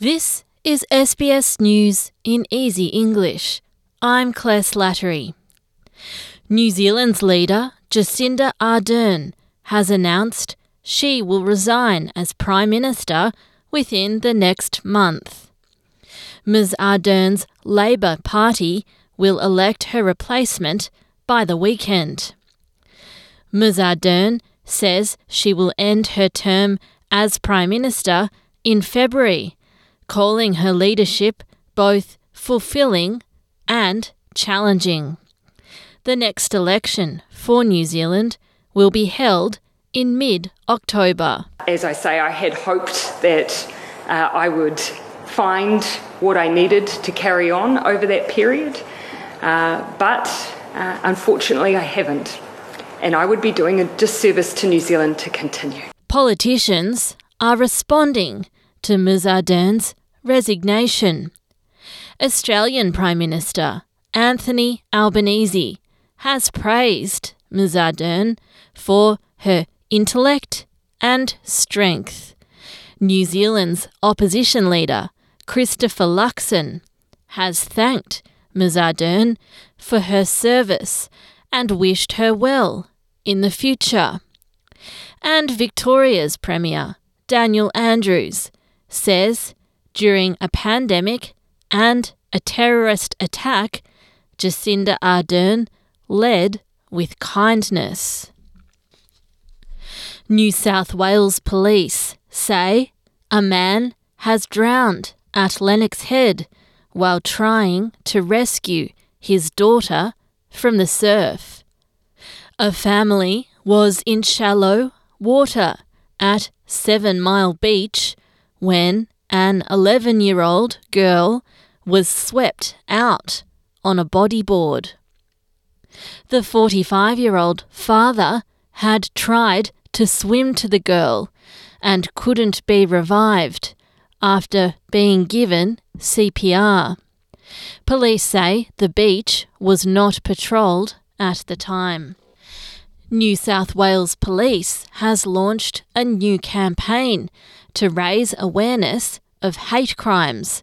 This is SBS News in Easy English. I'm Claire Slattery. New Zealand's leader, Jacinda Ardern, has announced she will resign as Prime Minister within the next month. Ms Ardern's Labour Party will elect her replacement by the weekend. Ms Ardern says she will end her term as Prime Minister in February, calling her leadership both fulfilling and challenging. The next election for New Zealand will be held in mid October. As I say, I had hoped that uh, I would find what I needed to carry on over that period, uh, but uh, unfortunately, I haven't. And I would be doing a disservice to New Zealand to continue. Politicians are responding to Ms Ardern's resignation. Australian Prime Minister Anthony Albanese has praised Ms Ardern for her intellect and strength. New Zealand's opposition leader Christopher Luxon has thanked Ms Ardern for her service and wished her well in the future. And Victoria's Premier Daniel Andrews says during a pandemic and a terrorist attack, Jacinda Ardern led with kindness. New South Wales police say a man has drowned at Lennox Head while trying to rescue his daughter from the surf. A family was in shallow water at Seven Mile Beach when an 11 year old girl was swept out on a bodyboard. The 45 year old father had tried to swim to the girl and couldn't be revived after being given CPR. Police say the beach was not patrolled at the time. New South Wales Police has launched a new campaign to raise awareness of hate crimes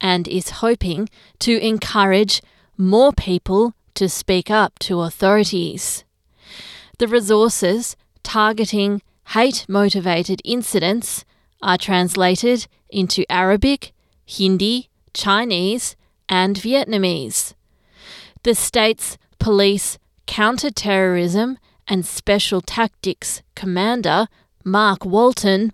and is hoping to encourage more people to speak up to authorities. The resources targeting hate motivated incidents are translated into Arabic, Hindi, Chinese, and Vietnamese. The state's police counter-terrorism and special tactics commander, Mark Walton,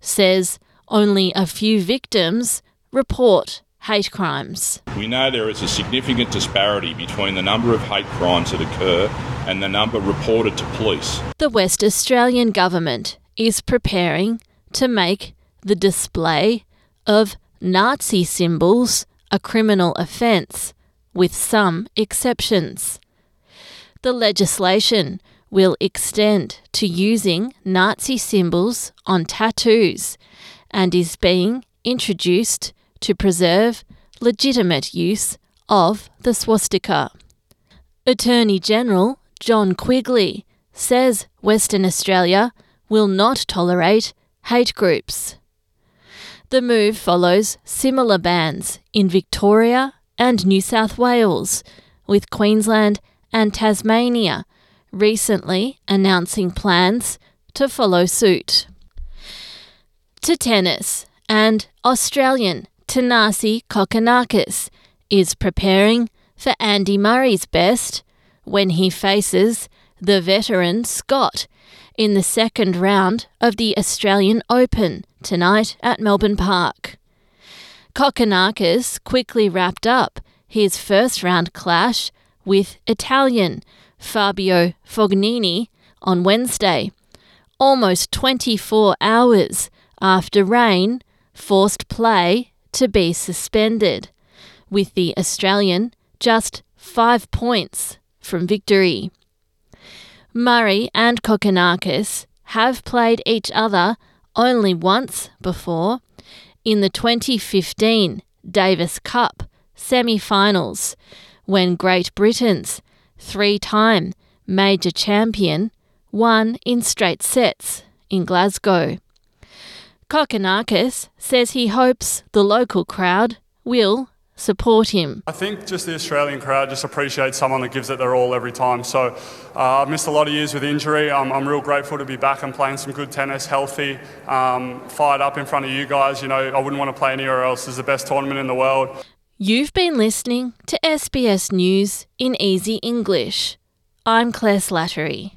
says only a few victims report hate crimes. We know there is a significant disparity between the number of hate crimes that occur and the number reported to police. The West Australian government is preparing to make the display of Nazi symbols a criminal offence, with some exceptions. The legislation will extend to using Nazi symbols on tattoos and is being introduced to preserve legitimate use of the swastika. Attorney General John Quigley says Western Australia will not tolerate hate groups. The move follows similar bans in Victoria and New South Wales, with Queensland and Tasmania recently announcing plans to follow suit. To tennis, and Australian Thanasi Kokkinakis is preparing for Andy Murray's best when he faces the veteran Scot in the second round of the Australian Open tonight at Melbourne Park. Kokkinakis quickly wrapped up his first round clash with Italian Fabio Fognini on Wednesday, almost 24 hours after rain forced play to be suspended, with the Australian just five points from victory. Murray and Kokkinakis have played each other only once before in the 2015 Davis Cup semi finals when Great Britain's three time major champion won in straight sets in Glasgow. Kokkinakis says he hopes the local crowd will support him. I think just the Australian crowd just appreciates someone that gives it their all every time. So uh, I've missed a lot of years with injury. I'm, I'm real grateful to be back and playing some good tennis, healthy, um, fired up in front of you guys. You know, I wouldn't want to play anywhere else. It's the best tournament in the world. You've been listening to SBS News in Easy English. I'm Claire Slattery.